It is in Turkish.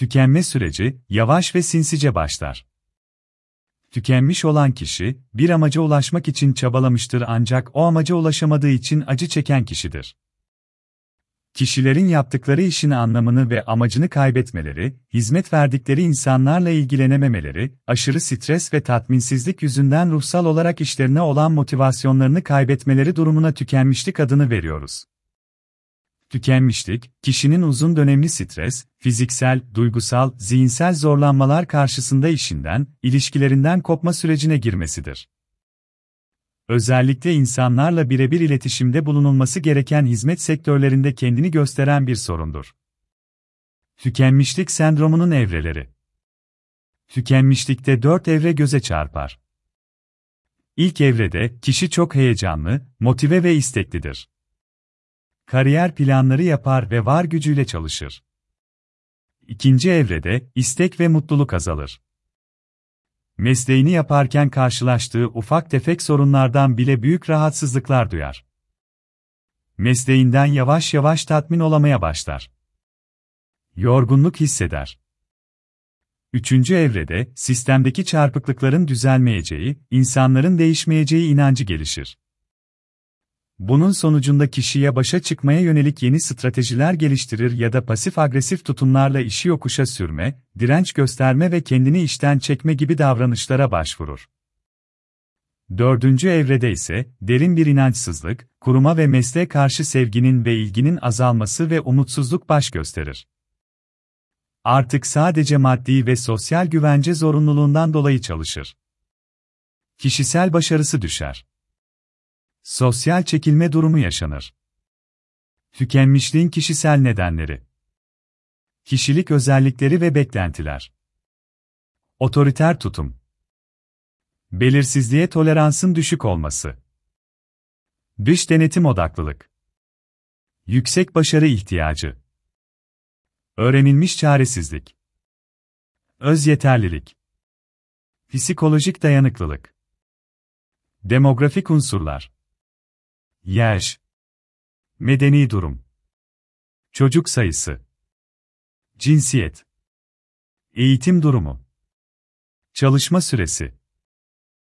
Tükenme süreci, yavaş ve sinsice başlar. Tükenmiş olan kişi, bir amaca ulaşmak için çabalamıştır ancak o amaca ulaşamadığı için acı çeken kişidir. Kişilerin yaptıkları işin anlamını ve amacını kaybetmeleri, hizmet verdikleri insanlarla ilgilenememeleri, aşırı stres ve tatminsizlik yüzünden ruhsal olarak işlerine olan motivasyonlarını kaybetmeleri durumuna tükenmişlik adını veriyoruz. Tükenmişlik, kişinin uzun dönemli stres, fiziksel, duygusal, zihinsel zorlanmalar karşısında işinden, ilişkilerinden kopma sürecine girmesidir. Özellikle insanlarla birebir iletişimde bulunulması gereken hizmet sektörlerinde kendini gösteren bir sorundur. Tükenmişlik sendromunun evreleri. Tükenmişlikte dört evre göze çarpar. İlk evrede kişi çok heyecanlı, motive ve isteklidir. Kariyer planları yapar ve var gücüyle çalışır. İkinci evrede istek ve mutluluk azalır mesleğini yaparken karşılaştığı ufak tefek sorunlardan bile büyük rahatsızlıklar duyar. Mesleğinden yavaş yavaş tatmin olamaya başlar. Yorgunluk hisseder. Üçüncü evrede, sistemdeki çarpıklıkların düzelmeyeceği, insanların değişmeyeceği inancı gelişir. Bunun sonucunda kişiye başa çıkmaya yönelik yeni stratejiler geliştirir ya da pasif-agresif tutumlarla işi yokuşa sürme, direnç gösterme ve kendini işten çekme gibi davranışlara başvurur. Dördüncü evrede ise, derin bir inançsızlık, kuruma ve mesleğe karşı sevginin ve ilginin azalması ve umutsuzluk baş gösterir. Artık sadece maddi ve sosyal güvence zorunluluğundan dolayı çalışır. Kişisel başarısı düşer. Sosyal çekilme durumu yaşanır. Tükenmişliğin kişisel nedenleri. Kişilik özellikleri ve beklentiler. Otoriter tutum. Belirsizliğe toleransın düşük olması. Dış denetim odaklılık. Yüksek başarı ihtiyacı. Öğrenilmiş çaresizlik. Öz yeterlilik. Psikolojik dayanıklılık. Demografik unsurlar. Yaş. Medeni durum. Çocuk sayısı. Cinsiyet. Eğitim durumu. Çalışma süresi.